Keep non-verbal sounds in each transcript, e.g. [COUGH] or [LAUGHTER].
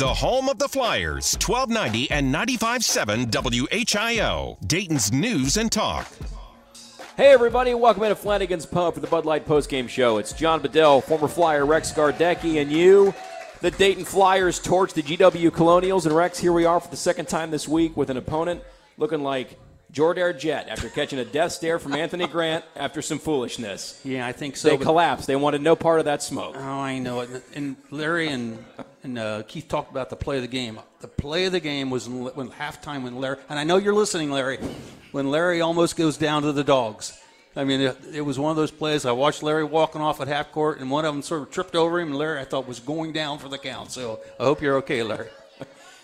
the home of the Flyers, 1290 and 95.7 WHIO, Dayton's News and Talk. Hey everybody, welcome into Flanagan's Pub for the Bud Light postgame show. It's John Bedell, former Flyer Rex Gardecki, and you. The Dayton Flyers torch the GW Colonials, and Rex, here we are for the second time this week with an opponent looking like Jordair Jet after catching a death stare from Anthony Grant after some foolishness. Yeah, I think so. They collapsed. They wanted no part of that smoke. Oh, I know it. And Larry and and uh, Keith talked about the play of the game. The play of the game was when halftime when Larry and I know you're listening, Larry. When Larry almost goes down to the dogs. I mean, it, it, was one of those plays. I watched Larry walking off at half court, and one of them sort of tripped over him, and Larry I thought was going down for the count. So I hope you're okay, Larry.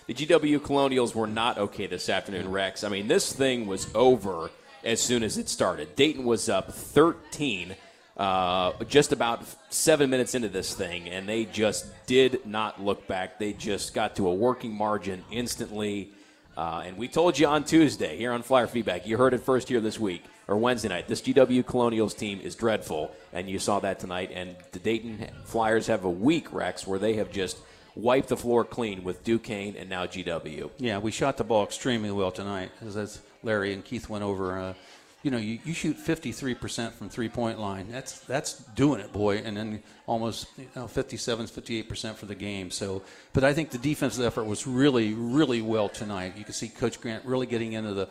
The GW Colonials were not okay this afternoon, Rex. I mean, this thing was over as soon as it started. Dayton was up 13 uh, just about seven minutes into this thing, and they just did not look back. They just got to a working margin instantly. Uh, and we told you on Tuesday here on Flyer Feedback, you heard it first here this week or Wednesday night. This GW Colonials team is dreadful, and you saw that tonight. And the Dayton Flyers have a week, Rex, where they have just wiped the floor clean with Duquesne and now GW. Yeah, we shot the ball extremely well tonight, as, Larry and Keith went over. Uh, you know, you, you shoot 53% from three point line. That's that's doing it, boy. And then almost you know, 57, 58% for the game. So, but I think the defensive effort was really, really well tonight. You can see Coach Grant really getting into the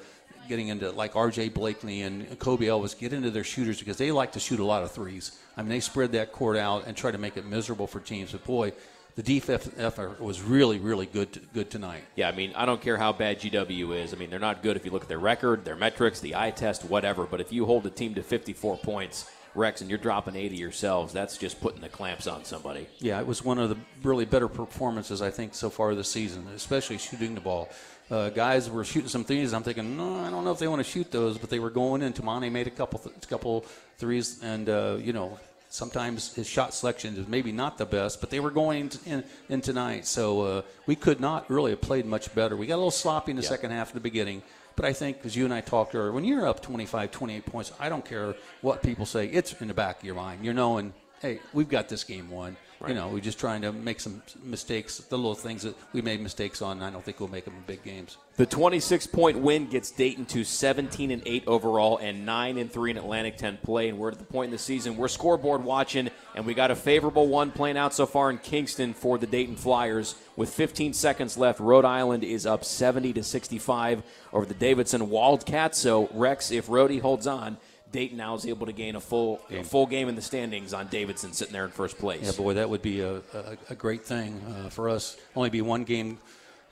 getting into like R.J. Blakeney and Kobe Elvis get into their shooters because they like to shoot a lot of threes. I mean, they spread that court out and try to make it miserable for teams. But boy, the defense effort was really, really good, good tonight. Yeah, I mean, I don't care how bad GW is. I mean, they're not good if you look at their record, their metrics, the eye test, whatever. But if you hold a team to 54 points, Rex, and you're dropping 80 yourselves, that's just putting the clamps on somebody. Yeah, it was one of the really better performances I think so far this season, especially shooting the ball. Uh, guys were shooting some threes. I'm thinking, no, I don't know if they want to shoot those, but they were going in. Toumani made a couple, th- couple threes, and uh, you know, sometimes his shot selection is maybe not the best, but they were going in, in tonight. So uh, we could not really have played much better. We got a little sloppy in the yeah. second half in the beginning. But I think, as you and I talked earlier, when you're up 25, 28 points, I don't care what people say. It's in the back of your mind. You're knowing, hey, we've got this game won. Right. You know, we're just trying to make some mistakes, the little things that we made mistakes on. I don't think we'll make them in big games. The 26 point win gets Dayton to 17 and 8 overall and 9 and 3 in Atlantic 10 play. And we're at the point in the season we're scoreboard watching, and we got a favorable one playing out so far in Kingston for the Dayton Flyers. With 15 seconds left, Rhode Island is up 70 to 65 over the Davidson Wildcats. So Rex, if Rhodey holds on, Dayton now is able to gain a full game. A full game in the standings on Davidson sitting there in first place. Yeah, boy, that would be a, a, a great thing uh, for us. Only be one game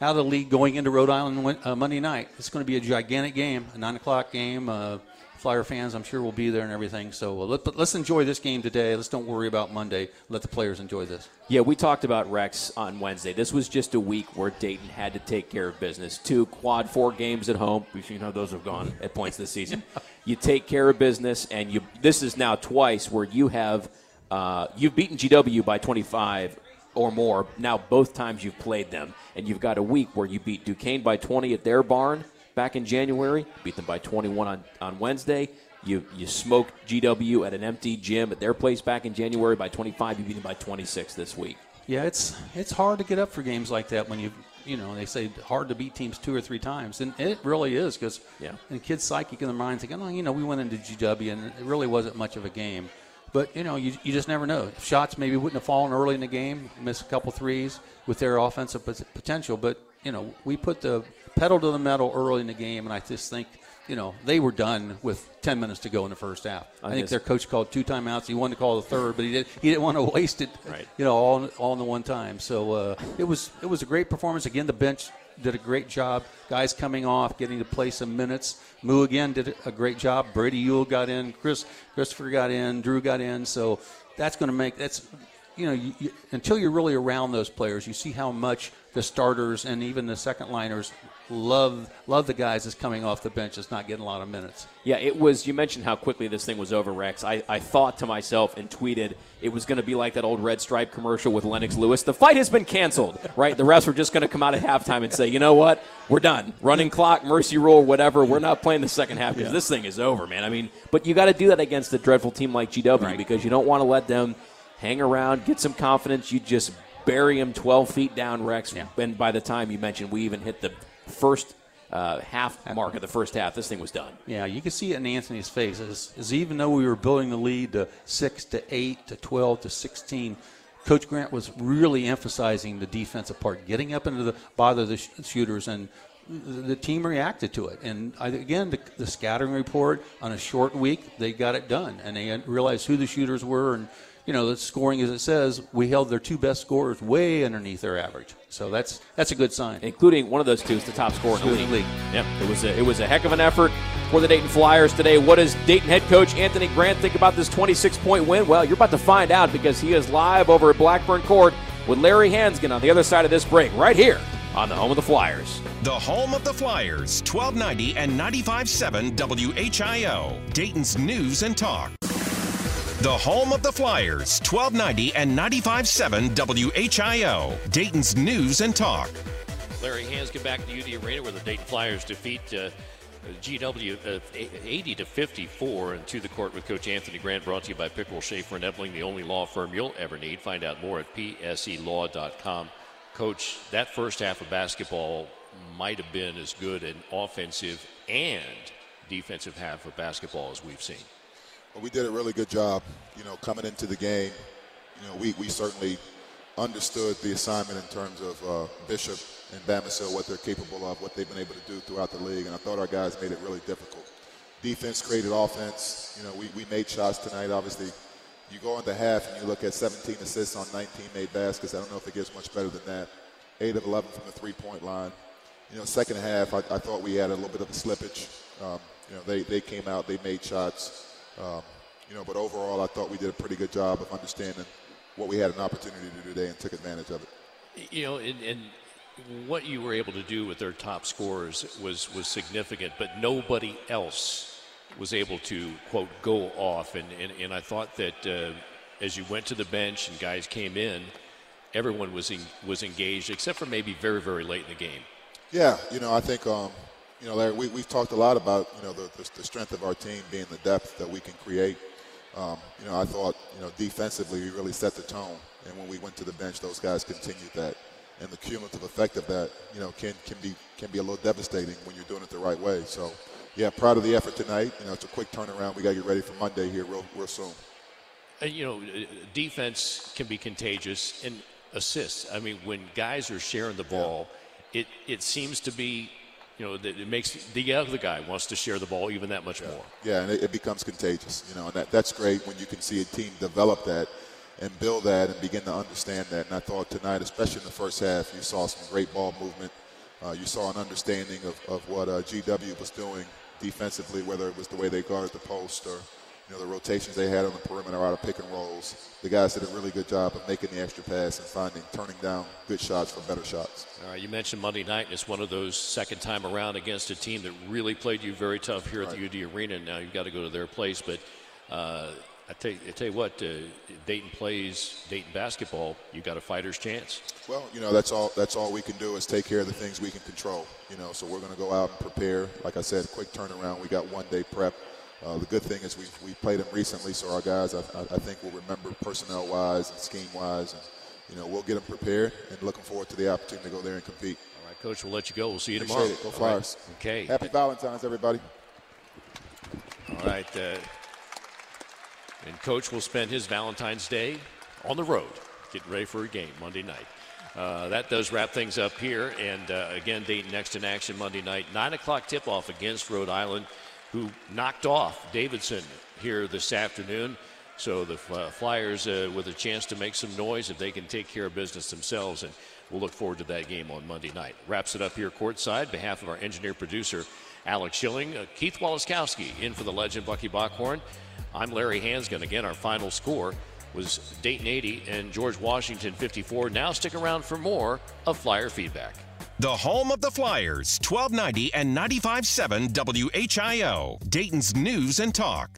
out of the league going into Rhode Island uh, Monday night. It's going to be a gigantic game, a nine o'clock game. Uh, Flyer fans, I'm sure, will be there and everything. So uh, let, us enjoy this game today. Let's don't worry about Monday. Let the players enjoy this. Yeah, we talked about Rex on Wednesday. This was just a week where Dayton had to take care of business. Two quad four games at home. We've seen how those have gone at points this season. [LAUGHS] you take care of business, and you. This is now twice where you have uh, you've beaten GW by 25 or more. Now both times you've played them, and you've got a week where you beat Duquesne by 20 at their barn back in January, beat them by 21 on, on Wednesday. You you smoked GW at an empty gym at their place back in January by 25. You beat them by 26 this week. Yeah, it's it's hard to get up for games like that when you you know they say hard to beat teams two or three times, and it really is because yeah, and kids' psychic in their mind thinking, oh, you know, we went into GW and it really wasn't much of a game. But you know, you, you just never know. Shots maybe wouldn't have fallen early in the game, miss a couple threes with their offensive potential. But you know, we put the pedal to the metal early in the game, and I just think you know they were done with 10 minutes to go in the first half. I, I think their coach called two timeouts. He wanted to call the third, but he did he didn't want to [LAUGHS] waste it. Right. You know, all all in the one time. So uh, it was it was a great performance. Again, the bench did a great job. Guys coming off, getting to play some minutes. Moo again did a great job. Brady Uhl got in. Chris Christopher got in. Drew got in. So that's going to make that's you know you, you, until you're really around those players, you see how much the starters and even the second liners love love the guys that's coming off the bench that's not getting a lot of minutes. Yeah, it was. You mentioned how quickly this thing was over, Rex. I, I thought to myself and tweeted it was going to be like that old Red Stripe commercial with Lennox Lewis. The fight has been canceled, right? The refs were just going to come out at halftime and say, you know what, we're done. Running clock, mercy rule, whatever. We're not playing the second half because yeah. this thing is over, man. I mean, but you got to do that against a dreadful team like GW right. because you don't want to let them hang around, get some confidence. You just bury him 12 feet down, Rex. Yeah. And by the time you mentioned we even hit the first uh, half mark of the first half, this thing was done. Yeah, you can see it in Anthony's face. Is, is even though we were building the lead to six to eight to twelve to sixteen, Coach Grant was really emphasizing the defensive part, getting up into the bother the sh- shooters, and the, the team reacted to it. And I, again, the, the scattering report on a short week, they got it done, and they realized who the shooters were, and you know, the scoring as it says, we held their two best scorers way underneath their average. So that's that's a good sign. Including one of those two is the top scorer in the In the league. league. Yep, it was a, it was a heck of an effort for the Dayton Flyers today. What does Dayton head coach Anthony Grant think about this 26 point win? Well, you're about to find out because he is live over at Blackburn Court with Larry Hansgen on the other side of this break, right here on the home of the Flyers. The home of the Flyers, 1290 and 95.7 WHIO, Dayton's News and Talk. The home of the Flyers, 1290 and 95.7 WHIO, Dayton's News and Talk. Larry Hands, get back to UD Arena where the Dayton Flyers defeat uh, GW uh, 80 to 54 and to the court with Coach Anthony Grant. Brought to you by Pickrel Schaeffer and Ebeling, the only law firm you'll ever need. Find out more at pselaw.com. Coach, that first half of basketball might have been as good an offensive and defensive half of basketball as we've seen. We did a really good job, you know, coming into the game. You know, we, we certainly understood the assignment in terms of uh, Bishop and Bamisile, what they're capable of, what they've been able to do throughout the league, and I thought our guys made it really difficult. Defense created offense. You know, we, we made shots tonight. Obviously, you go into half and you look at 17 assists on 19 made baskets. I don't know if it gets much better than that. 8 of 11 from the three-point line. You know, second half, I, I thought we had a little bit of a slippage. Um, you know, they, they came out, they made shots. Um, you know, but overall, I thought we did a pretty good job of understanding what we had an opportunity to do today and took advantage of it. You know, and, and what you were able to do with their top scorers was was significant, but nobody else was able to quote go off. And and, and I thought that uh, as you went to the bench and guys came in, everyone was en- was engaged, except for maybe very very late in the game. Yeah, you know, I think, um, you know, Larry, we, we've talked a lot about, you know, the, the, the strength of our team being the depth that we can create. Um, you know, I thought, you know, defensively we really set the tone. And when we went to the bench, those guys continued that. And the cumulative effect of that, you know, can, can be can be a little devastating when you're doing it the right way. So, yeah, proud of the effort tonight. You know, it's a quick turnaround. We got to get ready for Monday here real, real soon. Uh, you know, uh, defense can be contagious and assists. I mean, when guys are sharing the ball, it it seems to be, you know, that it makes the other guy wants to share the ball even that much more. Yeah, and it, it becomes contagious, you know, and that, that's great when you can see a team develop that and build that and begin to understand that. And I thought tonight, especially in the first half, you saw some great ball movement. Uh, you saw an understanding of, of what uh, GW was doing defensively, whether it was the way they guarded the post or you know the rotations they had on the perimeter out of pick and rolls. The guys did a really good job of making the extra pass and finding, turning down good shots for better shots. All right, you mentioned Monday night, and it's one of those second time around against a team that really played you very tough here at the UD Arena. Now you've got to go to their place, but uh, I, tell you, I tell you what, uh, Dayton plays Dayton basketball. You've got a fighter's chance. Well, you know that's all. That's all we can do is take care of the things we can control. You know, so we're going to go out and prepare. Like I said, quick turnaround. We got one day prep. Uh, the good thing is we we played them recently, so our guys I, I think will remember personnel wise and scheme wise, and you know we'll get them prepared and looking forward to the opportunity to go there and compete. All right, Coach, we'll let you go. We'll see you Appreciate tomorrow. it. Go All right. Flyers. Okay. Happy Valentine's, everybody. All right. Uh, and Coach will spend his Valentine's Day on the road, getting ready for a game Monday night. Uh, that does wrap things up here. And uh, again, Dayton next in action Monday night. 9 o'clock tip off against Rhode Island, who knocked off Davidson here this afternoon. So the uh, Flyers uh, with a chance to make some noise if they can take care of business themselves. And we'll look forward to that game on Monday night. Wraps it up here courtside. Behalf of our engineer producer, Alex Schilling, uh, Keith Waleskowski in for the legend Bucky Bockhorn. I'm Larry Hansgen. Again, our final score was Dayton 80 and George Washington 54. Now stick around for more of Flyer feedback. The home of the Flyers, 1290 and 95.7 WHIO, Dayton's News and Talk.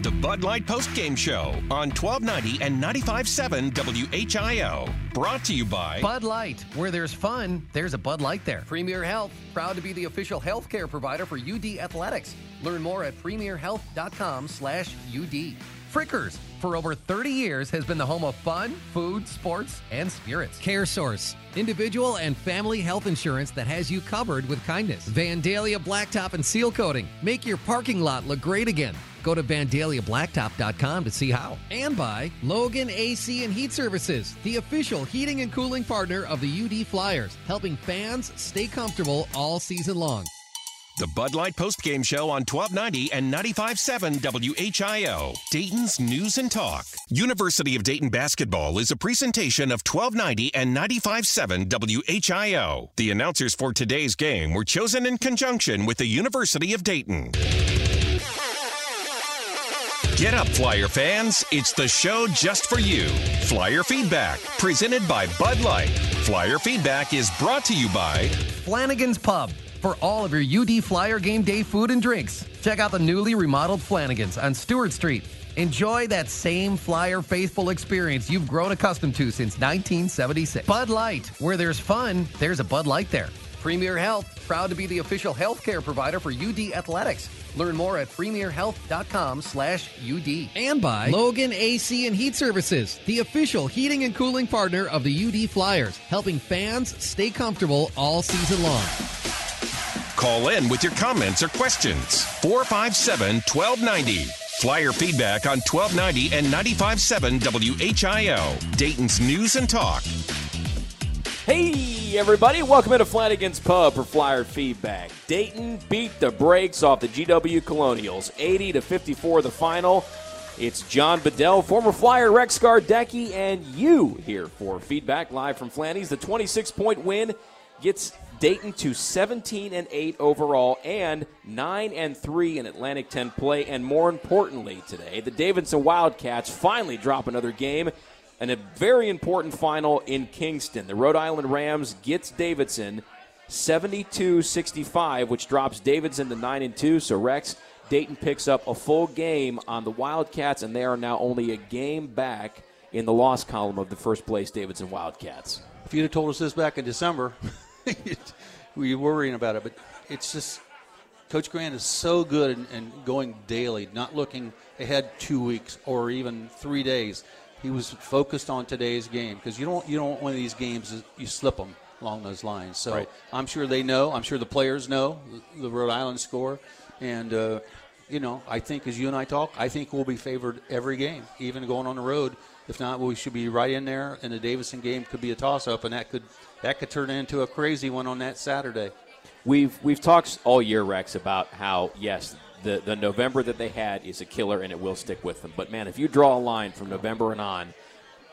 The Bud Light Post Game Show on 1290 and 95.7 WHIO. Brought to you by Bud Light, where there's fun, there's a Bud Light there. Premier Health, proud to be the official healthcare provider for UD Athletics. Learn more at premierhealth.com/UD. Frickers, for over 30 years, has been the home of fun, food, sports, and spirits. Care Source, individual and family health insurance that has you covered with kindness. Vandalia Blacktop and Seal Coating, make your parking lot look great again. Go to VandaliaBlacktop.com to see how. And by Logan AC and Heat Services, the official heating and cooling partner of the UD Flyers, helping fans stay comfortable all season long. The Bud Light postgame show on 1290 and 95.7 WHIO, Dayton's News and Talk. University of Dayton basketball is a presentation of 1290 and 95.7 WHIO. The announcers for today's game were chosen in conjunction with the University of Dayton. Get up, Flyer fans. It's the show just for you. Flyer Feedback, presented by Bud Light. Flyer Feedback is brought to you by Flanagan's Pub for all of your UD Flyer game day food and drinks. Check out the newly remodeled Flanagan's on Stewart Street. Enjoy that same Flyer faithful experience you've grown accustomed to since 1976. Bud Light, where there's fun, there's a Bud Light there. Premier Health, proud to be the official healthcare provider for UD Athletics. Learn more at premierhealth.com slash UD. And by Logan AC and Heat Services, the official heating and cooling partner of the UD Flyers, helping fans stay comfortable all season long. Call in with your comments or questions. 457 1290. Flyer feedback on 1290 and 95.7 WHIO. Dayton's News and Talk. Hey, everybody, welcome into Flanagan's Pub for Flyer Feedback. Dayton beat the brakes off the GW Colonials, 80 to 54 the final. It's John Bedell, former Flyer Rex Gardecki, and you here for feedback live from Flanny's. The 26 point win gets Dayton to 17 and 8 overall and 9 and 3 in Atlantic 10 play. And more importantly, today, the Davidson Wildcats finally drop another game and a very important final in Kingston. The Rhode Island Rams gets Davidson 72-65, which drops Davidson to 9 and 2. So Rex Dayton picks up a full game on the Wildcats and they are now only a game back in the loss column of the first place Davidson Wildcats. If you'd have told us this back in December, [LAUGHS] were worrying about it. But it's just Coach Grant is so good in, in going daily, not looking ahead two weeks or even three days. He was focused on today's game because you don't you don't want one of these games you slip them along those lines. So Right. I'm sure they know. I'm sure the players know the Rhode Island score, and uh, you know I think as you and I talk, I think we'll be favored every game, even going on the road. If not, we should be right in there. And the Davidson game could be a toss-up, and that could that could turn into a crazy one on that Saturday. We've we've talked all year, Rex, about how yes, the the November that they had is a killer and it will stick with them. But man, if you draw a line from November and on,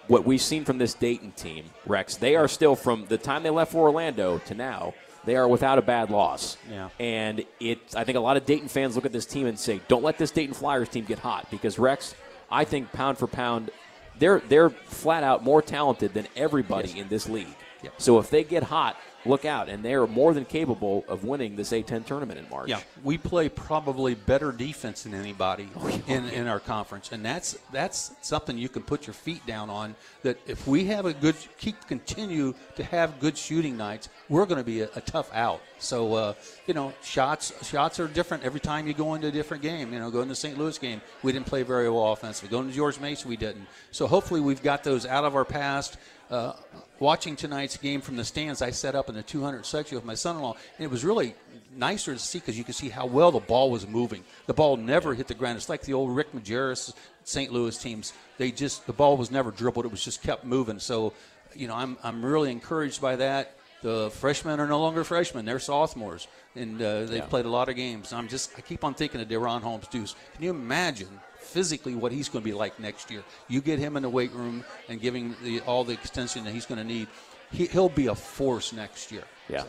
what we've seen from this Dayton team, Rex, they are still from the time they left for Orlando to now. They are without a bad loss. Yeah. And it I think a lot of Dayton fans look at this team and say, Don't let this Dayton Flyers team get hot because Rex, I think pound for pound, they're they're flat out more talented than everybody in this league. Yep. So if they get hot, look out, and they are more than capable of winning this A10 tournament in March. Yeah, we play probably better defense than anybody in, in our conference, and that's that's something you can put your feet down on. That if we have a good keep continue to have good shooting nights, we're going to be a, a tough out. So uh, you know, shots shots are different every time you go into a different game. You know, going to the St. Louis game, we didn't play very well offensively. Going to George Mason, we didn't. So hopefully, we've got those out of our past. Uh, watching tonight's game from the stands, I set up in the 200 section with my son-in-law, and it was really nicer to see because you could see how well the ball was moving. The ball never hit the ground. It's like the old Rick Majerus St. Louis teams. They just the ball was never dribbled. It was just kept moving. So, you know, I'm I'm really encouraged by that. The freshmen are no longer freshmen; they're sophomores, and uh, they've Yeah. played a lot of games. I'm just I keep on thinking of DaRon Holmes Deuce. Can you imagine? Physically, what he's going to be like next year. You get him in the weight room and give him the, all the extension that he's going to need. He, he'll be a force next year. Yeah. So.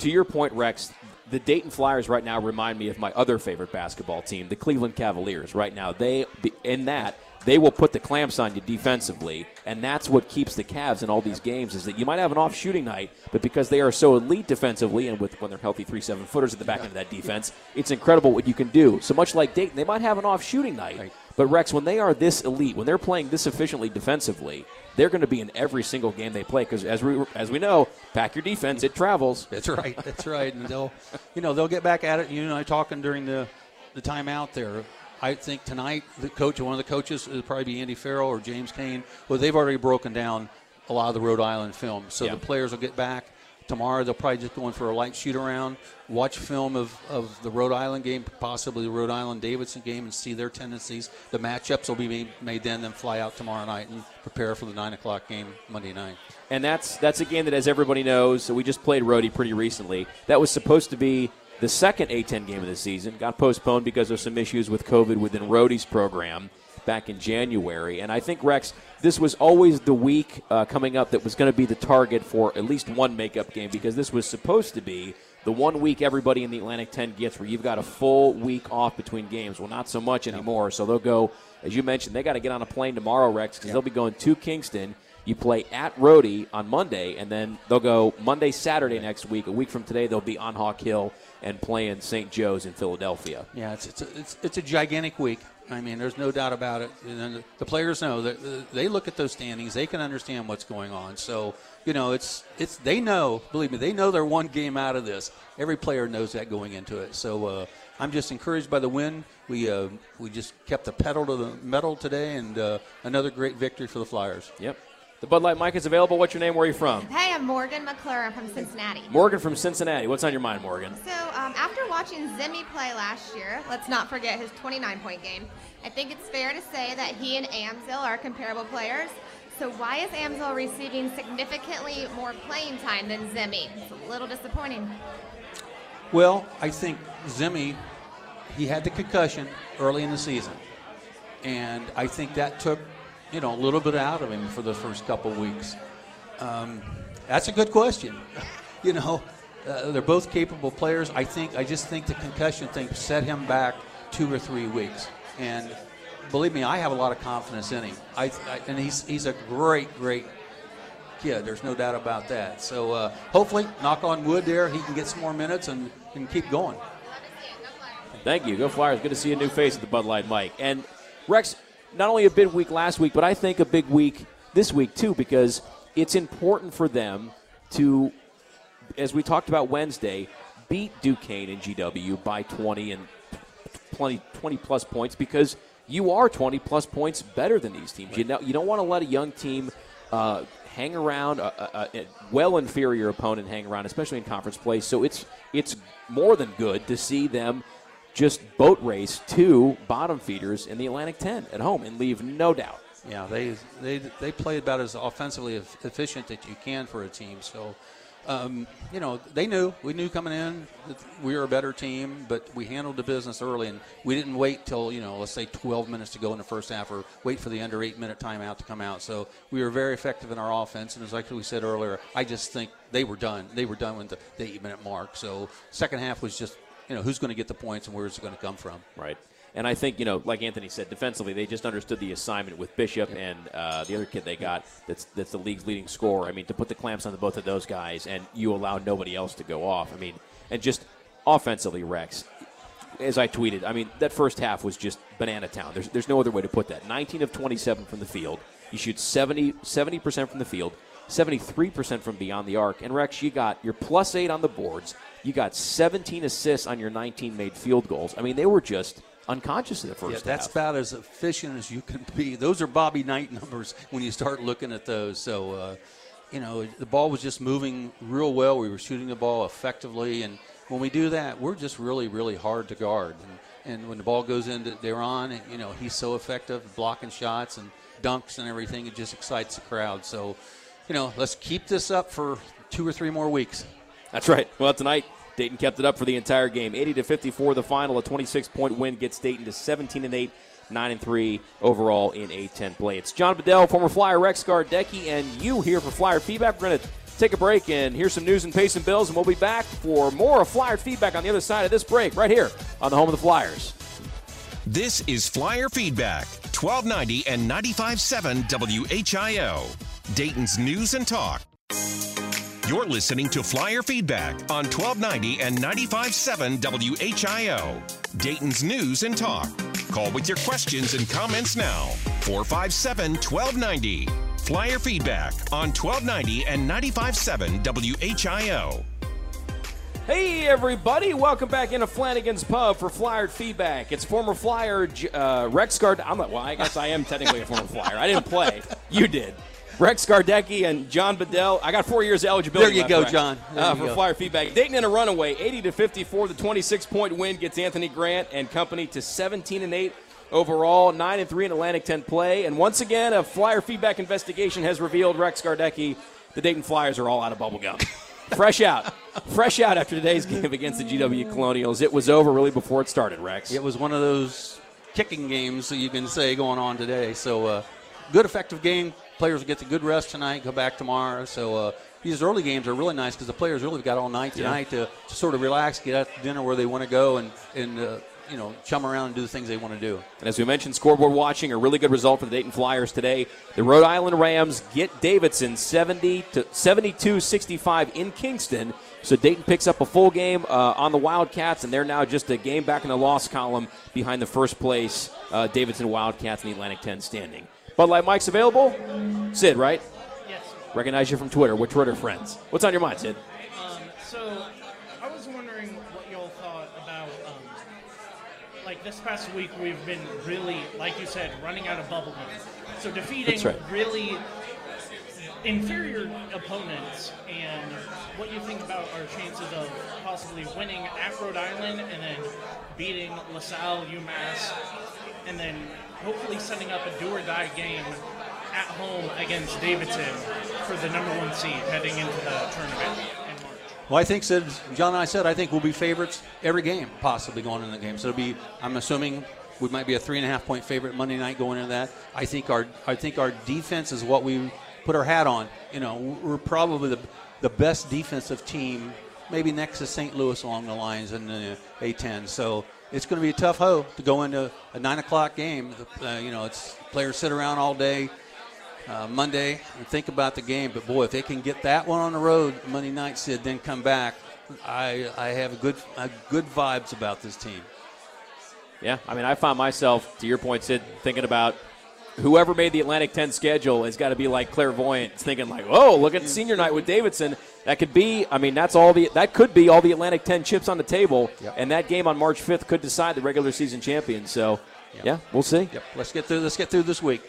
To your point, Rex, the Dayton Flyers right now remind me of my other favorite basketball team, the Cleveland Cavaliers. Right now, they in that they will put the clamps on you defensively, and that's what keeps the Cavs in all these games. Is that you might have an off shooting night, but because they are so elite defensively, and with when they're healthy, three seven footers at the back end of that defense, it's incredible what you can do. So much like Dayton, they might have an off shooting night, Right. but Rex, when they are this elite, when they're playing this efficiently defensively, they're going to be in every single game they play. Because as we as we know, pack your defense, it travels. That's right. That's right. And they'll, you know, they'll get back at it. You and I talking during the, the timeout there. I think tonight the coach, one of the coaches, will probably be Andy Farrell or James Kane. Well, they've already broken down a lot of the Rhode Island film, so Yeah. the players will get back tomorrow. They'll probably just go in for a light shoot around, watch film of, of the Rhode Island game, possibly the Rhode Island Davidson game, and see their tendencies. The matchups will be made, made then, then fly out tomorrow night and prepare for the nine o'clock game Monday night. And that's that's a game that, as everybody knows, so we just played Rhodey pretty recently. That was supposed to be the second A10 game of the season. Got postponed because of some issues with COVID within Rhodey's program back in January. And I think Rex, this was always the week uh, coming up that was going to be the target for at least one makeup game because this was supposed to be the one week everybody in the Atlantic 10 gets where you've got a full week off between games. Well, not so much anymore. So they'll go, as you mentioned, they got to get on a plane tomorrow, Rex, because they'll be going to Kingston. You play at Rhodey on Monday, and then they'll go Monday, Saturday next week. A week from today, they'll be on Hawk Hill and playing St. Joe's in Philadelphia. Yeah, it's it's a, it's, it's a gigantic week. I mean, there's no doubt about it. And the players know that they look at those standings, they can understand what's going on. So you know, it's it's they know. Believe me, they know they're one game out of this. Every player knows that going into it. So uh, I'm just encouraged by the win. We uh, we just kept the pedal to the metal today, and uh, another great victory for the Flyers. Yep. The Bud Light mic is available. What's your name? Where are you from? Hey, I'm Morgan McClure. I'm from Cincinnati. Morgan from Cincinnati. What's on your mind, Morgan? So, um, after watching Zimmy play last year, let's not forget his 29 point game, I think it's fair to say that he and Amzil are comparable players. So, why is Amzil receiving significantly more playing time than Zimmy? It's a little disappointing. Well, I think Zimmy, he had the concussion early in the season, and I think that took, you know, a little bit out of him for the first couple weeks. Um, that's a good question. [LAUGHS] you know, uh, they're both capable players. I think I just think the concussion thing set him back two or three weeks, and believe me, I have a lot of confidence in him. I, I and he's he's a great great kid. There's no doubt about that. So uh, hopefully, knock on wood, there he can get some more minutes and, and keep going. Thank you. Go Flyers. Good to see a new face at the Bud Light Mike. And Rex, not only a big week last week, but I think a big week this week too, because it's important for them to, as we talked about Wednesday, beat Duquesne and GW by 20 and 20, 20 plus points because you are 20 plus points better than these teams. You know, you don't want to let a young team uh, hang around a, a, a well inferior opponent hang around, especially in conference play. So it's it's more than good to see them just boat race two bottom feeders in the Atlantic 10 at home and leave no doubt. Yeah, they they they play about as offensively efficient that you can for a team. So, um, you know, they knew we knew coming in that we were a better team, but we handled the business early, and we didn't wait till you know, let's say 12 minutes to go in the first half, or wait for the under eight minute timeout to come out. So we were very effective in our offense, and as like we said earlier, I just think they were done. They were done with the, the eight minute mark. So second half was just you know who's going to get the points and where is it going to come from. Right. And I think, you know, like Anthony said, defensively, they just understood the assignment with Bishop and uh, the other kid they got that's, that's the league's leading scorer. I mean, to put the clamps on the both of those guys and you allow nobody else to go off. I mean, and just offensively, Rex, as I tweeted, I mean, that first half was just banana town. There's, there's no other way to put that. 19 of 27 from the field. You shoot 70, 70% from the field, 73% from beyond the arc. And Rex, you got your plus eight on the boards. You got 17 assists on your 19 made field goals. I mean, they were just unconscious in the first Yeah, that's half. about as efficient as you can be. Those are Bobby Knight numbers when you start looking at those. So, uh, you know, the ball was just moving real well. We were shooting the ball effectively, and when we do that, we're just really, really hard to guard. And, and when the ball goes into DaRon, you know he's so effective blocking shots and dunks and everything. It just excites the crowd. So, you know, let's keep this up for two or three more weeks. That's right. Well, tonight Dayton kept it up for the entire game. 80 to 54 the final. A 26 point win gets Dayton to 17 and 8, 9 and 3 overall in A10 play. It's John Bedell, former Flyer Rex Gardecki, and you here for Flyer feedback. We're going to take a break and hear some news and pay some bills, and we'll be back for more of Flyer feedback on the other side of this break, right here on the home of the Flyers. This is Flyer Feedback, 1290 and 95.7 WHIO. Dayton's News and Talk. You're listening to Flyer Feedback on 1290 and 95.7 WHIO. Dayton's News and Talk. Call with your questions and comments now. 457 1290. Flyer Feedback on 1290 and 95.7 WHIO. Hey, everybody. Welcome back into Flanagan's Pub for Flyer feedback. It's former Flyer uh, Rex Gard. I'm not, well, I guess I am technically a former Flyer. I didn't play. You did. Rex Gardecki and John Bedell. I got four years of eligibility. There you go, Rex, John. Uh, you for go. Flyer feedback. Dayton in a runaway, 80 to 54. The 26 point win gets Anthony Grant and company to 17 and 8 overall, 9 and 3 in Atlantic 10 play. And once again, a Flyer feedback investigation has revealed Rex Gardecki. The Dayton Flyers are all out of bubble gum. [LAUGHS] Fresh out. Fresh out after today's game against the GW Colonials. It was over really before it started, Rex. It was one of those kicking games that you can say going on today. So, uh, good, effective game. Players will get the good rest tonight, go back tomorrow. So, uh, these early games are really nice because the players really got all night tonight to, to sort of relax, get out to dinner where they want to go, and, and uh, you know, chum around and do the things they want to do. And as we mentioned, scoreboard watching, a really good result for the Dayton Flyers today. The Rhode Island Rams get Davidson 70 to 72-65 in Kingston. So Dayton picks up a full game uh, on the Wildcats, and they're now just a game back in the loss column behind the first place uh, Davidson Wildcats in the Atlantic 10 standing. Bud Light Mike's available. Sid, right? Yes. Recognize you from Twitter. We're Twitter friends. What's on your mind, Sid? Um, so I was wondering what y'all thought about, um, like this past week, we've been really, like you said, running out of bubble gum. So defeating right. really inferior opponents, and what you think about our chances of possibly winning at Rhode Island and then beating LaSalle, UMass, and then hopefully setting up a do or die game at home against Davidson for the number one seed heading into the tournament in March. Well, I think, said John and I said, I think we'll be favorites every game, possibly going into the game. So it'll be, I'm assuming, we might be a three and a half point favorite Monday night going into that. I think our, I think our defense is what we put our hat on. You know, we're probably the, the best defensive team, maybe next to St. Louis along the lines in the A10. So it's going to be a tough hoe to go into a nine o'clock game. Uh, you know, it's players sit around all day uh, Monday and think about the game. But boy, if they can get that one on the road Monday night, Sid, then come back, I I have good uh, good vibes about this team. Yeah, I mean, I found myself, to your point, Sid, thinking about whoever made the Atlantic 10 schedule has got to be like clairvoyant, thinking like, "Oh, look at senior night with Davidson." That could be. I mean, that's all the that could be all the Atlantic 10 chips on the table, Yep. and that game on March 5th could decide the regular season champion. So, yeah, we'll see. Yep. Let's get through. Let's get through this week.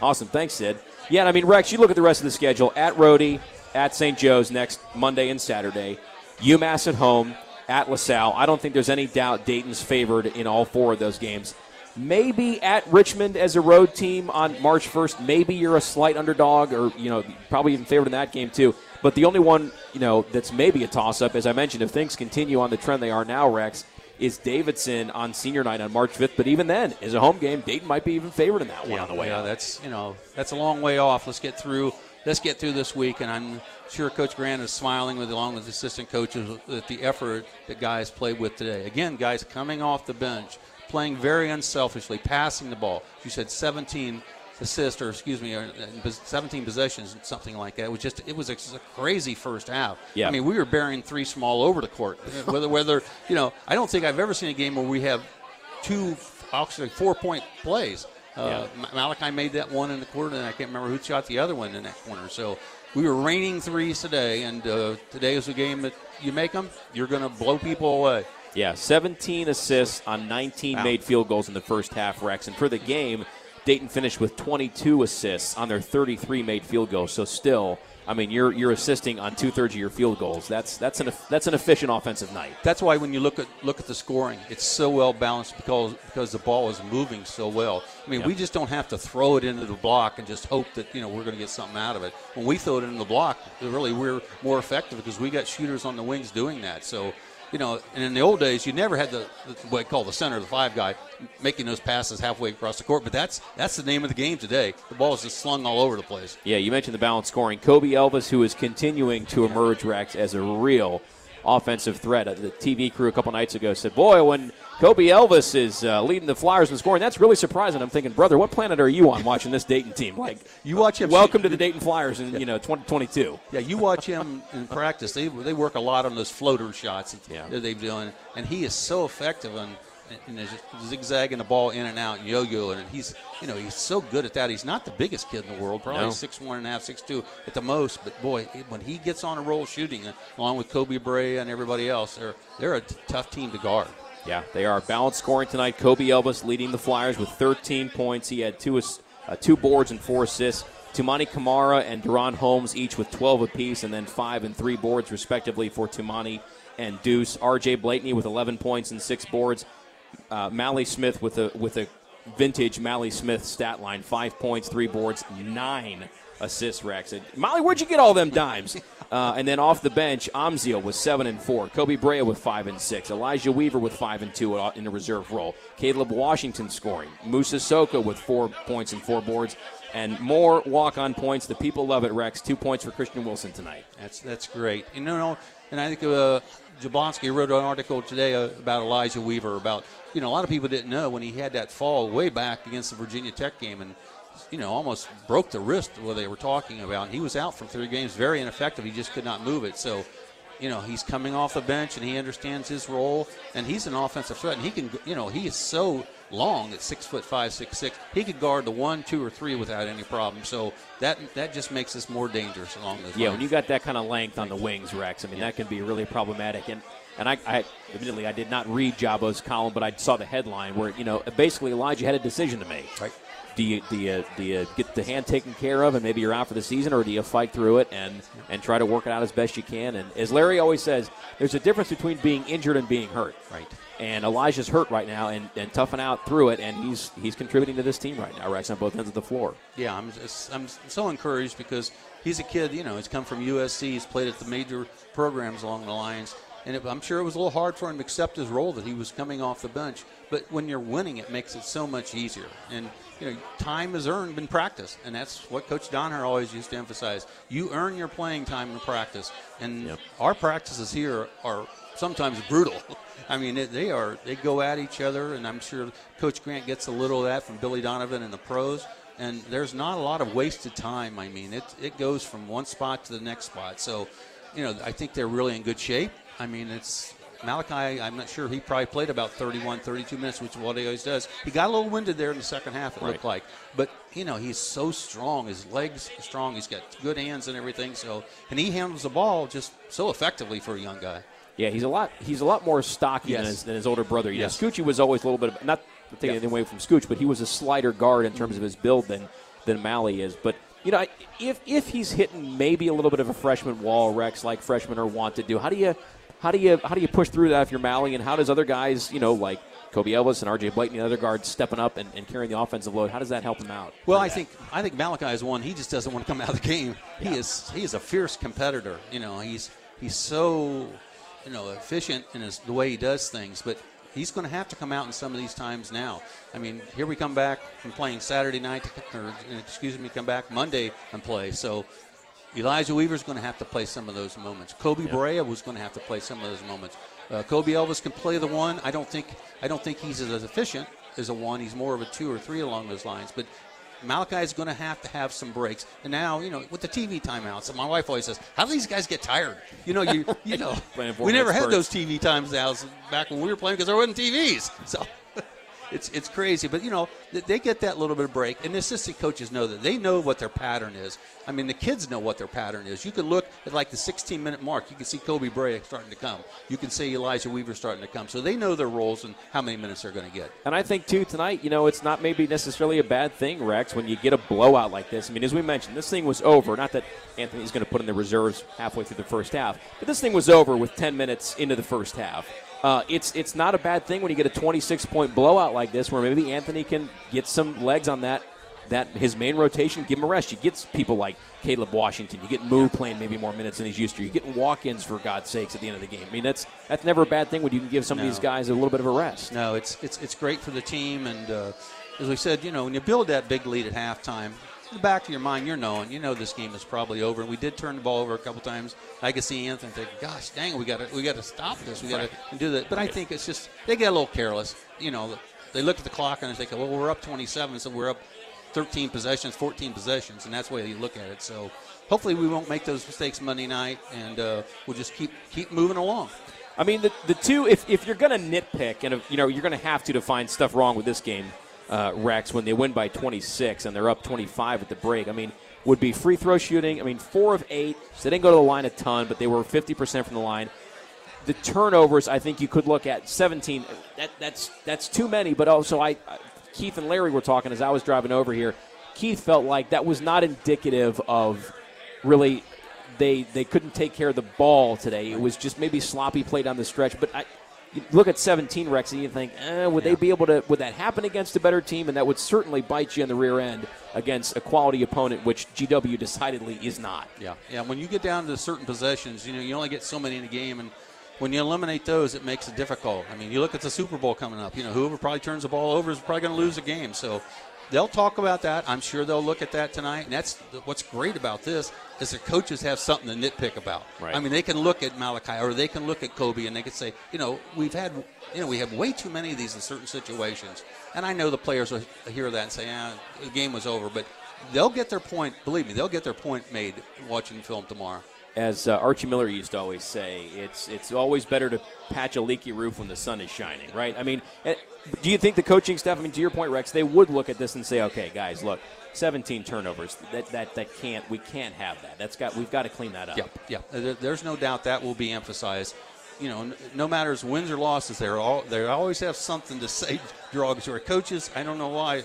Awesome. Thanks, Sid. Yeah, I mean, Rex, you look at the rest of the schedule at Rhodey, at St. Joe's next Monday and Saturday, UMass at home, at LaSalle. I don't think there's any doubt Dayton's favored in all four of those games. Maybe at Richmond as a road team on March 1st. Maybe you're a slight underdog, or you know, probably even favored in that game too. But the only one you know that's maybe a toss-up, as I mentioned, if things continue on the trend they are now, Rex, is Davidson on senior night on March 5th. But even then, as a home game, Dayton might be even favored in that one on the way yeah, out. that's you know that's a long way off. Let's get through. Let's get through this week, and I'm sure Coach Grant is smiling with along with the assistant coaches at the effort that guys played with today. Again, guys coming off the bench, playing very unselfishly, passing the ball. You said 17 assists, or excuse me, uh, 17 possessions, something like that. It was just it was a, crazy first half. Yeah. I mean, we were bearing three small over the court. [LAUGHS] whether whether you know, I don't think I've ever seen a game where we have two, actually four point plays. Uh, Ma- Malachi made that one in the quarter, and I can't remember who shot the other one in that corner. So we were raining threes today, and uh, today is a game that you make them, you're going to blow people away. Yeah, 17 assists on 19 Wow. made field goals in the first half, Rex. And for the game, Dayton finished with 22 assists on their 33 made field goals. So still, I mean, you're you're assisting on two thirds of your field goals. That's that's an that's an efficient offensive night. That's why when you look at look at the scoring, it's so well balanced because because the ball is moving so well. I mean, Yeah. we just don't have to throw it into the block and just hope that you know we're going to get something out of it. When we throw it into the block, really we're more effective because we got shooters on the wings doing that. So. You know, and in the old days, you never had the, the what I call the center, the five guy, making those passes halfway across the court. But that's that's the name of the game today. The ball is just slung all over the place. Yeah, you mentioned the balanced scoring. Kobe Elvis, who is continuing to emerge, Rex, as a real offensive threat. Uh, The TV crew a couple nights ago said, "Boy, when Kobe Elvis is uh, leading the Flyers in scoring, that's really surprising." I'm thinking, brother, what planet are you on watching this Dayton team? Like, You watch him. welcome to the Dayton Flyers in you know 2022. Yeah, you watch him in practice. They they work a lot on those floater shots that Yeah. that they've doing, and he is so effective on and is zigzagging the ball in and out, yo-yoing, and he's you know he's so good at that. He's not the biggest kid in the world, probably No. six one and a half, six two at the most. But boy, when he gets on a roll shooting, along with Koby Brea and everybody else, they're they're a t- tough team to guard. Yeah, they are balanced scoring tonight. Kobe Elvis leading the Flyers with 13 points. He had two uh, two boards and four assists. Toumani Camara and DaRon Holmes each with 12 apiece, and then five and three boards respectively for Toumani and Deuce. R.J. Blakeney with 11 points and six boards. Uh, Mally Smith with a with a vintage Mally Smith stat line: five points, three boards, nine assists. Rex. And, Molly, where'd you get all them dimes? Uh, and then off the bench, Amzil with seven and four, Koby Brea with five and six, Elijah Weaver with five and two in the reserve role, Caleb Washington scoring, Musa Soka with four points and four boards, and more walk-on points. The people love it. Rex, two points for Christian Wilson tonight. That's that's great. You know, and I think uh, Jablonski wrote an article today uh, about Elijah Weaver. About you know, a lot of people didn't know when he had that fall way back against the Virginia Tech game, and you know, almost broke the wrist where they were talking about. He was out for three games, very ineffective. He just could not move it. So. You know he's coming off the bench and he understands his role, and he's an offensive threat. And he can, you know, he is so long at six foot five, six six. He could guard the one, two, or three without any problem. So that that just makes us more dangerous along those Yeah, lines. when you got that kind of length on the wings, Rex, I mean, that can be really problematic. And and I, I admittedly, I did not read Jabo's column, but I saw the headline where you know basically Elijah had a decision to make. Right. Do you do you do you get the hand taken care of and maybe you're out for the season, or do you fight through it and and try to work it out as best you can? And as Larry always says, there's a difference between being injured and being hurt. Right. And Elijah's hurt right now and, and toughing out through it, and he's he's contributing to this team right now, Rex, on both ends of the floor. Yeah, I'm just, I'm so encouraged because he's a kid. You know, he's come from USC. He's played at the major programs along the lines, and it, I'm sure it was a little hard for him to accept his role that he was coming off the bench. But when you're winning, it makes it so much easier. And you know, time is earned in practice, and that's what Coach Donoher always used to emphasize. You earn your playing time in practice, and our practices here are sometimes brutal. [LAUGHS] I mean, they are they go at each other, and I'm sure Coach Grant gets a little of that from Billy Donovan and the pros. And there's not a lot of wasted time. I mean, it it goes from one spot to the next spot. So, you know, I think they're really in good shape. I mean, it's Malachi, I'm not sure. He probably played about 31, 32 minutes, which is what he always does. He got a little winded there in the second half, it looked like. But, you know, he's so strong. His legs are strong. He's got good hands and everything. So, and he handles the ball just so effectively for a young guy. Yeah, he's a lot. He's a lot more stocky than, his, than his older brother. You Yes. know, was always a little bit of, not taking Yeah. anything away from Scooch, but he was a slighter guard in terms of his build than than Mally is. But you know, if if he's hitting maybe a little bit of a freshman wall, Rex, like freshmen are wont to do, how do you how do you how do you push through that if you're Mally, and how does other guys, you know, like Kobe Elvis and R.J. Blakeney and the other guards stepping up and, and carrying the offensive load? How does that help him out? Well, I think I think Malachi is one. He just doesn't want to come out of the game. He is he is a fierce competitor. You know, he's he's so you know efficient in his, the way he does things, but he's going to have to come out in some of these times now. I mean, here we come back from playing Saturday night, or excuse me, come back Monday and play. So Elijah Weaver's going to have to play some of those moments. Koby Brea was going to have to play some of those moments. Uh, Kobe Elvis can play the one. I don't think I don't think he's as efficient as a one. He's more of a two or three along those lines. But Malachi is going to have to have some breaks. And now, you know, with the TV timeouts, my wife always says, "How do these guys get tired?" You know, you you [LAUGHS] know, we never had those TV times now back when we were playing because there wasn't TVs. So it's it's crazy, but you know they get that little bit of break, and the assistant coaches know that they know what their pattern is. I mean, the kids know what their pattern is. You can look at like the 16 minute mark. You can see Koby Brea starting to come. You can see Elijah Weaver starting to come. So they know their roles and how many minutes they're going to get. And I think too tonight, you know, it's not maybe necessarily a bad thing, Rex, when you get a blowout like this. I mean, as we mentioned, this thing was over. Not that Anthony's going to put in the reserves halfway through the first half, but this thing was over with 10 minutes into the first half. Uh, it's it's not a bad thing when you get a 26 point blowout like this, where maybe Anthony can get some legs on that that his main rotation, give him a rest. You get people like Caleb Washington. You get Moo playing maybe more minutes than he's used to. You're getting walk-ins for God's sakes at the end of the game. I mean, that's that's never a bad thing when you can give some of these guys a little bit of a rest. No, it's it's it's great for the team, and uh, as we said, you know, when you build that big lead at halftime, in the back of your mind, you're knowing, you know, this game is probably over. And we did turn the ball over a couple times. I could see Anthony think, "Gosh, dang, we got to we got to stop this. We got to do that." But I think it's just they get a little careless. You know, they look at the clock and they think, "Well, we're up 27, so we're up 13 possessions, 14 possessions," and that's the way you look at it. So hopefully, we won't make those mistakes Monday night, and uh, we'll just keep keep moving along. I mean, the, the two, if, if you're going to nitpick, and, you know, you're going to have to to find stuff wrong with this game, uh, Rex, when they win by 26 and they're up 25 at the break. I mean, would be free throw shooting. I mean, four of eight. So they didn't go to the line a ton, but they were 50% from the line. The turnovers, I think you could look at 17. That, that's that's too many. But also, I Keith and Larry were talking as I was driving over here. Keith felt like that was not indicative of really they they couldn't take care of the ball today. It was just maybe sloppy play down the stretch. But I, you look at 17 Rex and you think, eh, would yeah. they be able to? Would that happen against a better team? And that would certainly bite you in the rear end against a quality opponent, which GW decidedly is not. Yeah, yeah. When you get down to certain possessions, you know you only get so many in a game, and when you eliminate those, it makes it difficult. I mean, you look at the Super Bowl coming up. You know, whoever probably turns the ball over is probably going to lose a game. So they'll talk about that. I'm sure they'll look at that tonight. And that's what's great about this is the coaches have something to nitpick about. Right. I mean, they can look at Malachi or they can look at Koby and they can say, you know, we've had, you know, we have way too many of these in certain situations. And I know the players will hear that and say, ah, the game was over. But they'll get their point. Believe me, they'll get their point made watching film tomorrow as uh, Archie Miller used to always say, it's it's always better to patch a leaky roof when the sun is shining, right? I mean, eh, do you think the coaching staff? I mean, to your point, Rex, they would look at this and say, okay, guys, look, 17 turnovers. That that that can't we can't have that. That's got we've got to clean that up. Yeah, yeah. There's no doubt that will be emphasized. You know, no matter wins or losses, they all they always have something to say. [LAUGHS] Derogatory coaches. I don't know why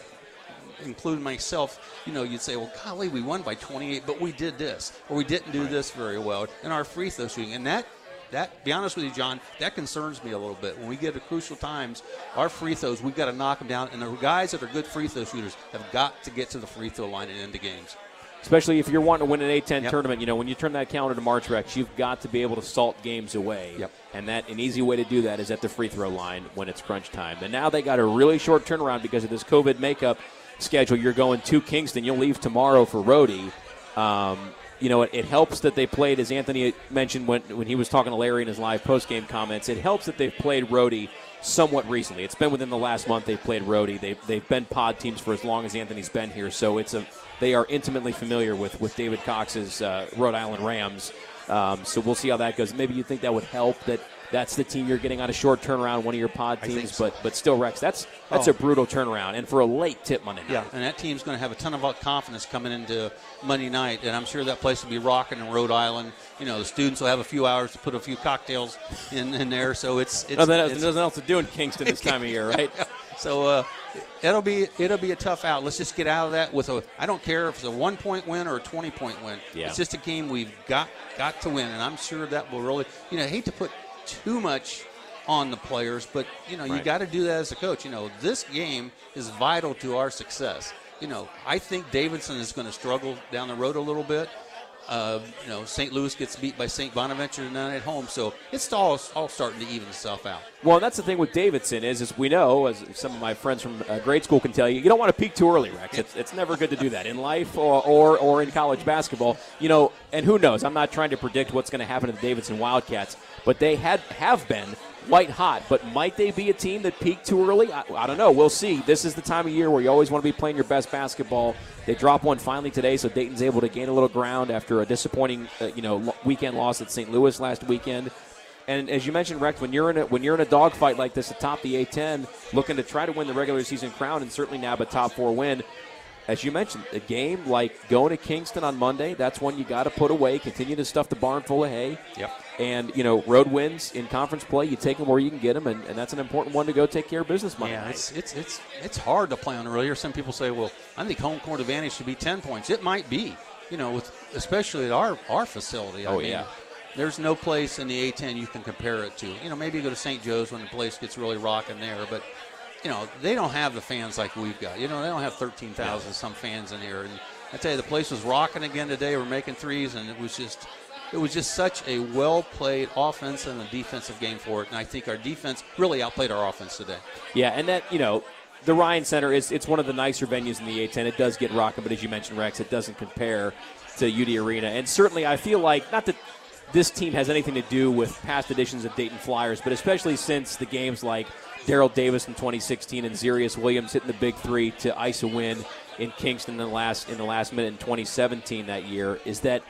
including myself, you know, you'd say, well, golly, we won by 28, but we did this, or we didn't do right. this very well, in our free throw shooting, and that that, be honest with you, John, that concerns me a little bit. When we get to crucial times, our free throws, we've got to knock them down. And the guys that are good free throw shooters have got to get to the free throw line and end the games. Especially if you're wanting to win an A10 yep. tournament, you know, when you turn that calendar to March Rex, you've got to be able to salt games away. Yep. And that an easy way to do that is at the free throw line when it's crunch time. And now they got a really short turnaround because of this COVID makeup schedule. You're going to Kingston. You'll leave tomorrow for Rhody. Um, you know, it, it, helps that they played, as Anthony mentioned when, when he was talking to Larry in his live post-game comments, it helps that they've played Rhody somewhat recently. It's been within the last month they've played Rhody. They've, they've been pod teams for as long as Anthony's been here, so it's a they are intimately familiar with, with David Cox's uh, Rhode Island Rams. Um, so we'll see how that goes. Maybe you think that would help that – that's the team you're getting on a short turnaround, one of your pod teams. So. But but still, Rex, that's that's oh. a brutal turnaround, and for a late tip Monday night. Yeah, and that team's going to have a ton of confidence coming into Monday night, and I'm sure that place will be rocking in Rhode Island. You know, the students will have a few hours to put a few cocktails in, in there, so it's it's, nothing, else, nothing else to do in Kingston this time of year, right? [LAUGHS] so uh, it'll be it'll be a tough out. Let's just get out of that with a. I don't care if it's a one point win or a twenty point win. Yeah. It's just a game we've got got to win, and I'm sure that will really. You know, I hate to put too much on the players, but you know right. you got to do that as a coach. You know this game is vital to our success. You know I think Davidson is going to struggle down the road a little bit. Uh, you know, St. Louis gets beat by St. Bonaventure tonight at home, so it's all all starting to even itself out. Well, that's the thing with Davidson is, as we know, as some of my friends from uh, grade school can tell you, you don't want to peak too early, Rex. It's, it's never good to do that in life or, or or in college basketball. You know, and who knows? I'm not trying to predict what's going to happen to the Davidson Wildcats, but they had have been white hot. But might they be a team that peaked too early? I, I, don't know. We'll see. This is the time of year where you always want to be playing your best basketball. They drop one finally today, so Dayton's able to gain a little ground after a disappointing, uh, you know, weekend loss at St. Louis last weekend. And as you mentioned, Rex, when you're in a when you're in a dogfight like this atop the A10, looking to try to win the regular season crown and certainly now a top four win, as you mentioned, a game like going to Kingston on Monday, that's one you got to put away. Continue to stuff the barn full of hay. Yep. And, you know, road wins in conference play, you take them where you can get them, and, and that's an important one to go take care of business Monday yeah. It's, it's, it's, it's hard to play on the road. Here, some people say, well, I think home court advantage should be 10 points. It might be, you know, with especially at our, our facility. I oh, mean, yeah. There's no place in the A10 you can compare it to. You know, maybe you go to St. Joe's when the place gets really rocking there, but – you know, they don't have the fans like we've got. You know, they don't have 13,000 yeah. some fans in here. And I tell you, the place was rocking again today. We're making threes, and it was just. It was just such a well played offense and a defensive game for it, and I think our defense really outplayed our offense today. Yeah, and that you know the Ryan Center is it's one of the nicer venues in the A10. It does get rocking, but as you mentioned, Rex, it doesn't compare to UD Arena. And certainly, I feel like not that this team has anything to do with past editions of Dayton Flyers, but especially since the games like Darrell Davis in 2016 and Xeyrius Williams hitting the big three to ice a win in Kingston in the last in the last minute in 2017 that year is that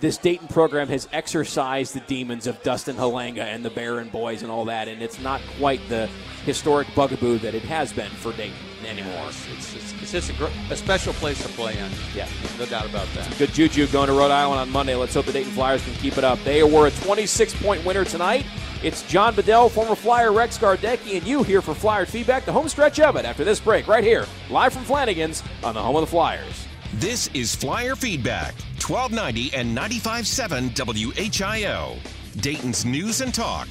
this Dayton program has exorcised the demons of Dustin Halanga and the Baron boys and all that, and it's not quite the historic bugaboo that it has been for Dayton anymore. It's, it's, it's just a, gr- a special place to play in. Yeah. No doubt about that. Good juju going to Rhode Island on Monday. Let's hope the Dayton Flyers can keep it up. They were a 26 point winner tonight. It's John Bedell, former Flyer Rex Gardecki, and you here for Flyer feedback, the home stretch of it after this break, right here, live from Flanagan's on the home of the Flyers. This is Flyer Feedback, 1290 and 95.7 WHIO, Dayton's News and Talk.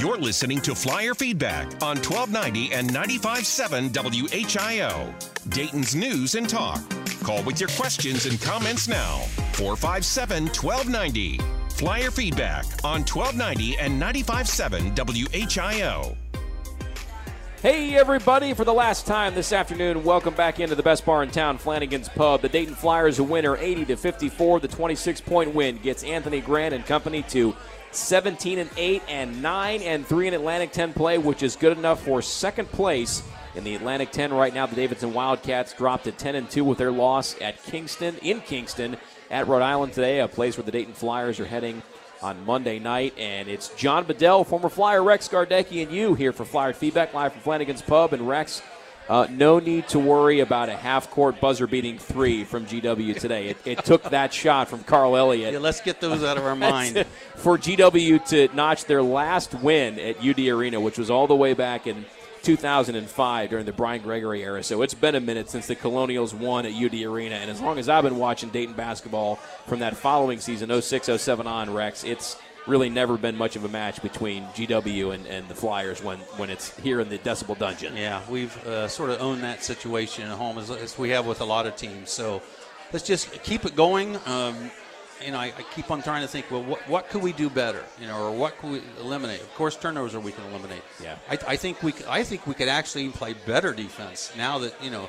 You're listening to Flyer Feedback on 1290 and 95.7 WHIO, Dayton's News and Talk. Call with your questions and comments now, 457 1290. Flyer Feedback on 1290 and 95.7 WHIO. Hey, everybody, for the last time this afternoon, welcome back into the best bar in town, Flanagan's Pub. The Dayton Flyers, a winner 80 to 54. The 26 point win gets Anthony Grant and company to 17 and 8 and 9 and 3 in Atlantic 10 play, which is good enough for second place in the Atlantic 10 right now. The Davidson Wildcats dropped to 10 and 2 with their loss at Kingston, in Kingston, at Rhode Island today, a place where the Dayton Flyers are heading on Monday night. And it's John Bedell, former Flyer Rex Gardecki, and you here for Flyer Feedback live from Flanagan's Pub. And Rex, uh, no need to worry about a half court buzzer beating three from GW today. It, it took that shot from Carl Elliott. Yeah, let's get those out of our [LAUGHS] mind. for GW to notch their last win at UD Arena, which was all the way back in 2005 during the Brian Gregory era. So it's been a minute since the Colonials won at UD Arena. And as long as I've been watching Dayton basketball from that following season, 06 07 on, Rex, it's really never been much of a match between GW and, and the Flyers when, when it's here in the Decibel Dungeon. Yeah, we've uh, sort of owned that situation at home as, as, we have with a lot of teams. So let's just keep it going. Um, you know, I, I, keep on trying to think, well, what, what could we do better? You know, or what could we eliminate? Of course, turnovers are we can eliminate. Yeah. I, I think we, I think we could actually play better defense now that you know,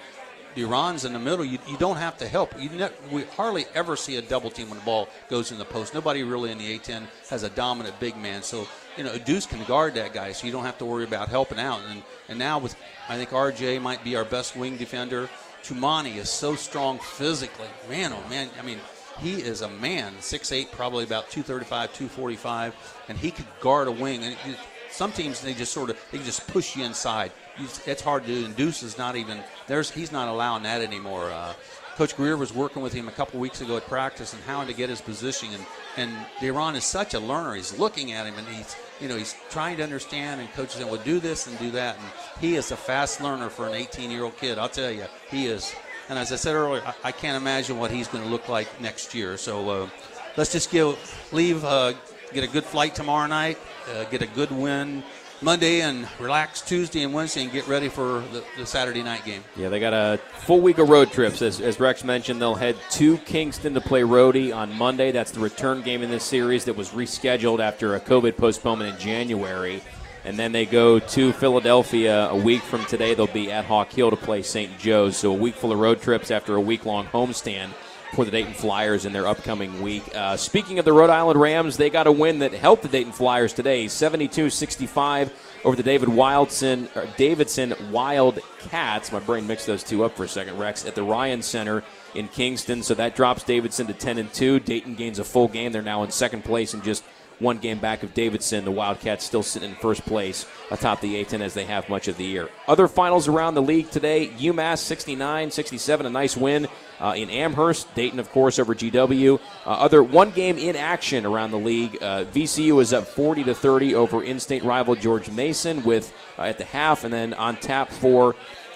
DaRon's in the middle. You, you don't have to help. You ne- we hardly ever see a double team when the ball goes in the post. Nobody really in the A10 has a dominant big man. So you know, Deuce can guard that guy, so you don't have to worry about helping out. And and now with, I think RJ might be our best wing defender. Toumani is so strong physically. Man, oh man, I mean he is a man, 6'8", probably about 235, 245, and he could guard a wing. And it, some teams they just sort of they just push you inside. You, it's hard to do. And Deuce is not even there's he's not allowing that anymore. Uh, Coach Greer was working with him a couple weeks ago at practice and how to get his position. And and DaRon is such a learner. He's looking at him and he's you know he's trying to understand. And coaches saying, "Well, do this and do that." And he is a fast learner for an 18 year old kid. I'll tell you, he is. And as I said earlier, I, I can't imagine what he's going to look like next year. So uh, let's just give, leave, uh, get a good flight tomorrow night, uh, get a good win Monday, and relax Tuesday and Wednesday, and get ready for the, the, Saturday night game. Yeah, they got a full week of road trips. As, as Rex mentioned, they'll head to Kingston to play Rhody on Monday. That's the return game in this series that was rescheduled after a COVID postponement in January. And then they go to Philadelphia a week from today. They'll be at Hawk Hill to play St. Joe's. So a week full of road trips after a week long homestand for the Dayton Flyers in their upcoming week. Uh, speaking of the Rhode Island Rams, they got a win that helped the Dayton Flyers today 72 65 over the David Wildson, Davidson Wildcats. My brain mixed those two up for a second, Rex, at the Ryan Center in Kingston. So that drops Davidson to 10 and 2. Dayton gains a full game. They're now in second place and just one game back of Davidson. The Wildcats still sitting in first place atop the A10 as they have much of the year. Other finals around the league today UMass 69 67, a nice win uh, in Amherst. Dayton, of course, over GW. Uh, other one game in action around the league. Uh, VCU is up 40 to 30 over in state rival George Mason with uh, at the half, and then on tap for.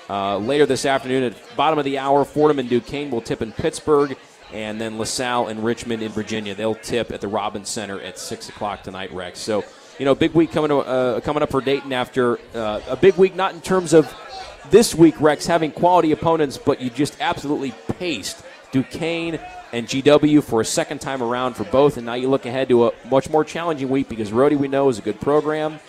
Uh, later this afternoon at bottom of the hour, Fordham and Duquesne will tip in Pittsburgh and then LaSalle and Richmond in Virginia. They'll tip at the Robins Center at six o'clock tonight, Rex. So, you know, big week coming to, uh, coming up for Dayton after uh, a big week, not in terms of this week, Rex, having quality opponents, but you just absolutely paced Duquesne and GW for a second time around for both, and now you look ahead to a much more challenging week because Rhody we know is a good program.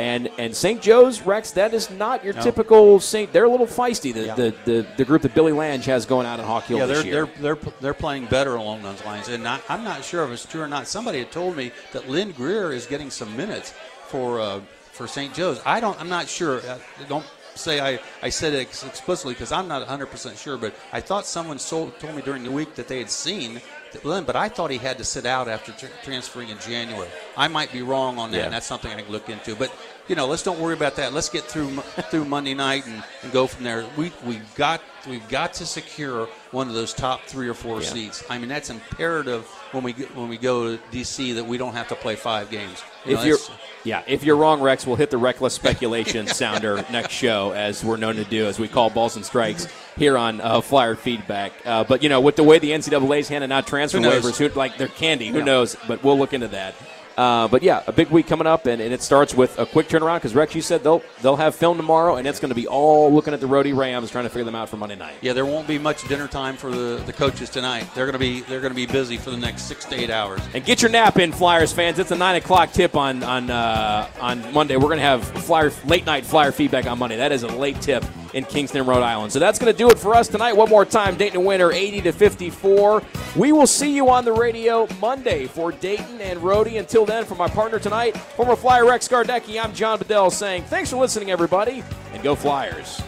And and St. Joe's Rex, that is not your no. typical St. They're a little feisty. The, yeah. the, the, the, group that Billy Lange has going out in Hawk Hill yeah, they're, They're, they're they're playing better along those lines, and not, I'm not sure if it's true or not. Somebody had told me that Lynn Greer is getting some minutes for uh, for St. Joe's. I don't. I'm not sure. Uh, don't say I, I said it explicitly because I'm not 100% sure, but I thought someone told me during the week that they had seen Lynn, but I thought he had to sit out after tr- transferring in January. I might be wrong on that, Yeah. and that's something I can look into. But you know, let's don't worry about that. Let's get through through Monday night and, and go from there. We we've got we've got to secure one of those top three or four Yeah. seats. I mean, that's imperative when we when we go to DC that we don't have to play five games. You know, you're yeah, if you're wrong, Rex, we'll hit the reckless speculation [LAUGHS] sounder next show, as we're known to do, as we call balls and strikes here on uh, Flyer Feedback. Uh, but you know, with the way the NCAA's handing out transfer waivers, who, like they're candy. Who Yeah. knows? But we'll look into that. Uh, but yeah, a big week coming up, and, and it starts with a quick turnaround because Rex, you said they'll they'll have film tomorrow, and it's going to be all looking at the Rhody Rams, trying to figure them out for Monday night. Yeah, there won't be much dinner time for the, the coaches tonight. They're gonna be they're gonna be busy for the next six to eight hours. And get your nap in, Flyers fans. It's a nine o'clock tip on on uh, on Monday. We're gonna have Flyer late night Flyer feedback on Monday. That is a late tip in Kingston, Rhode Island. So that's gonna do it for us tonight. One more time, Dayton winner, eighty to fifty-four. We will see you on the radio Monday for Dayton and Rhody. Until then, for my partner tonight, former Flyer Rex Gardecki, I'm John Bedell saying thanks for listening, everybody, and go Flyers.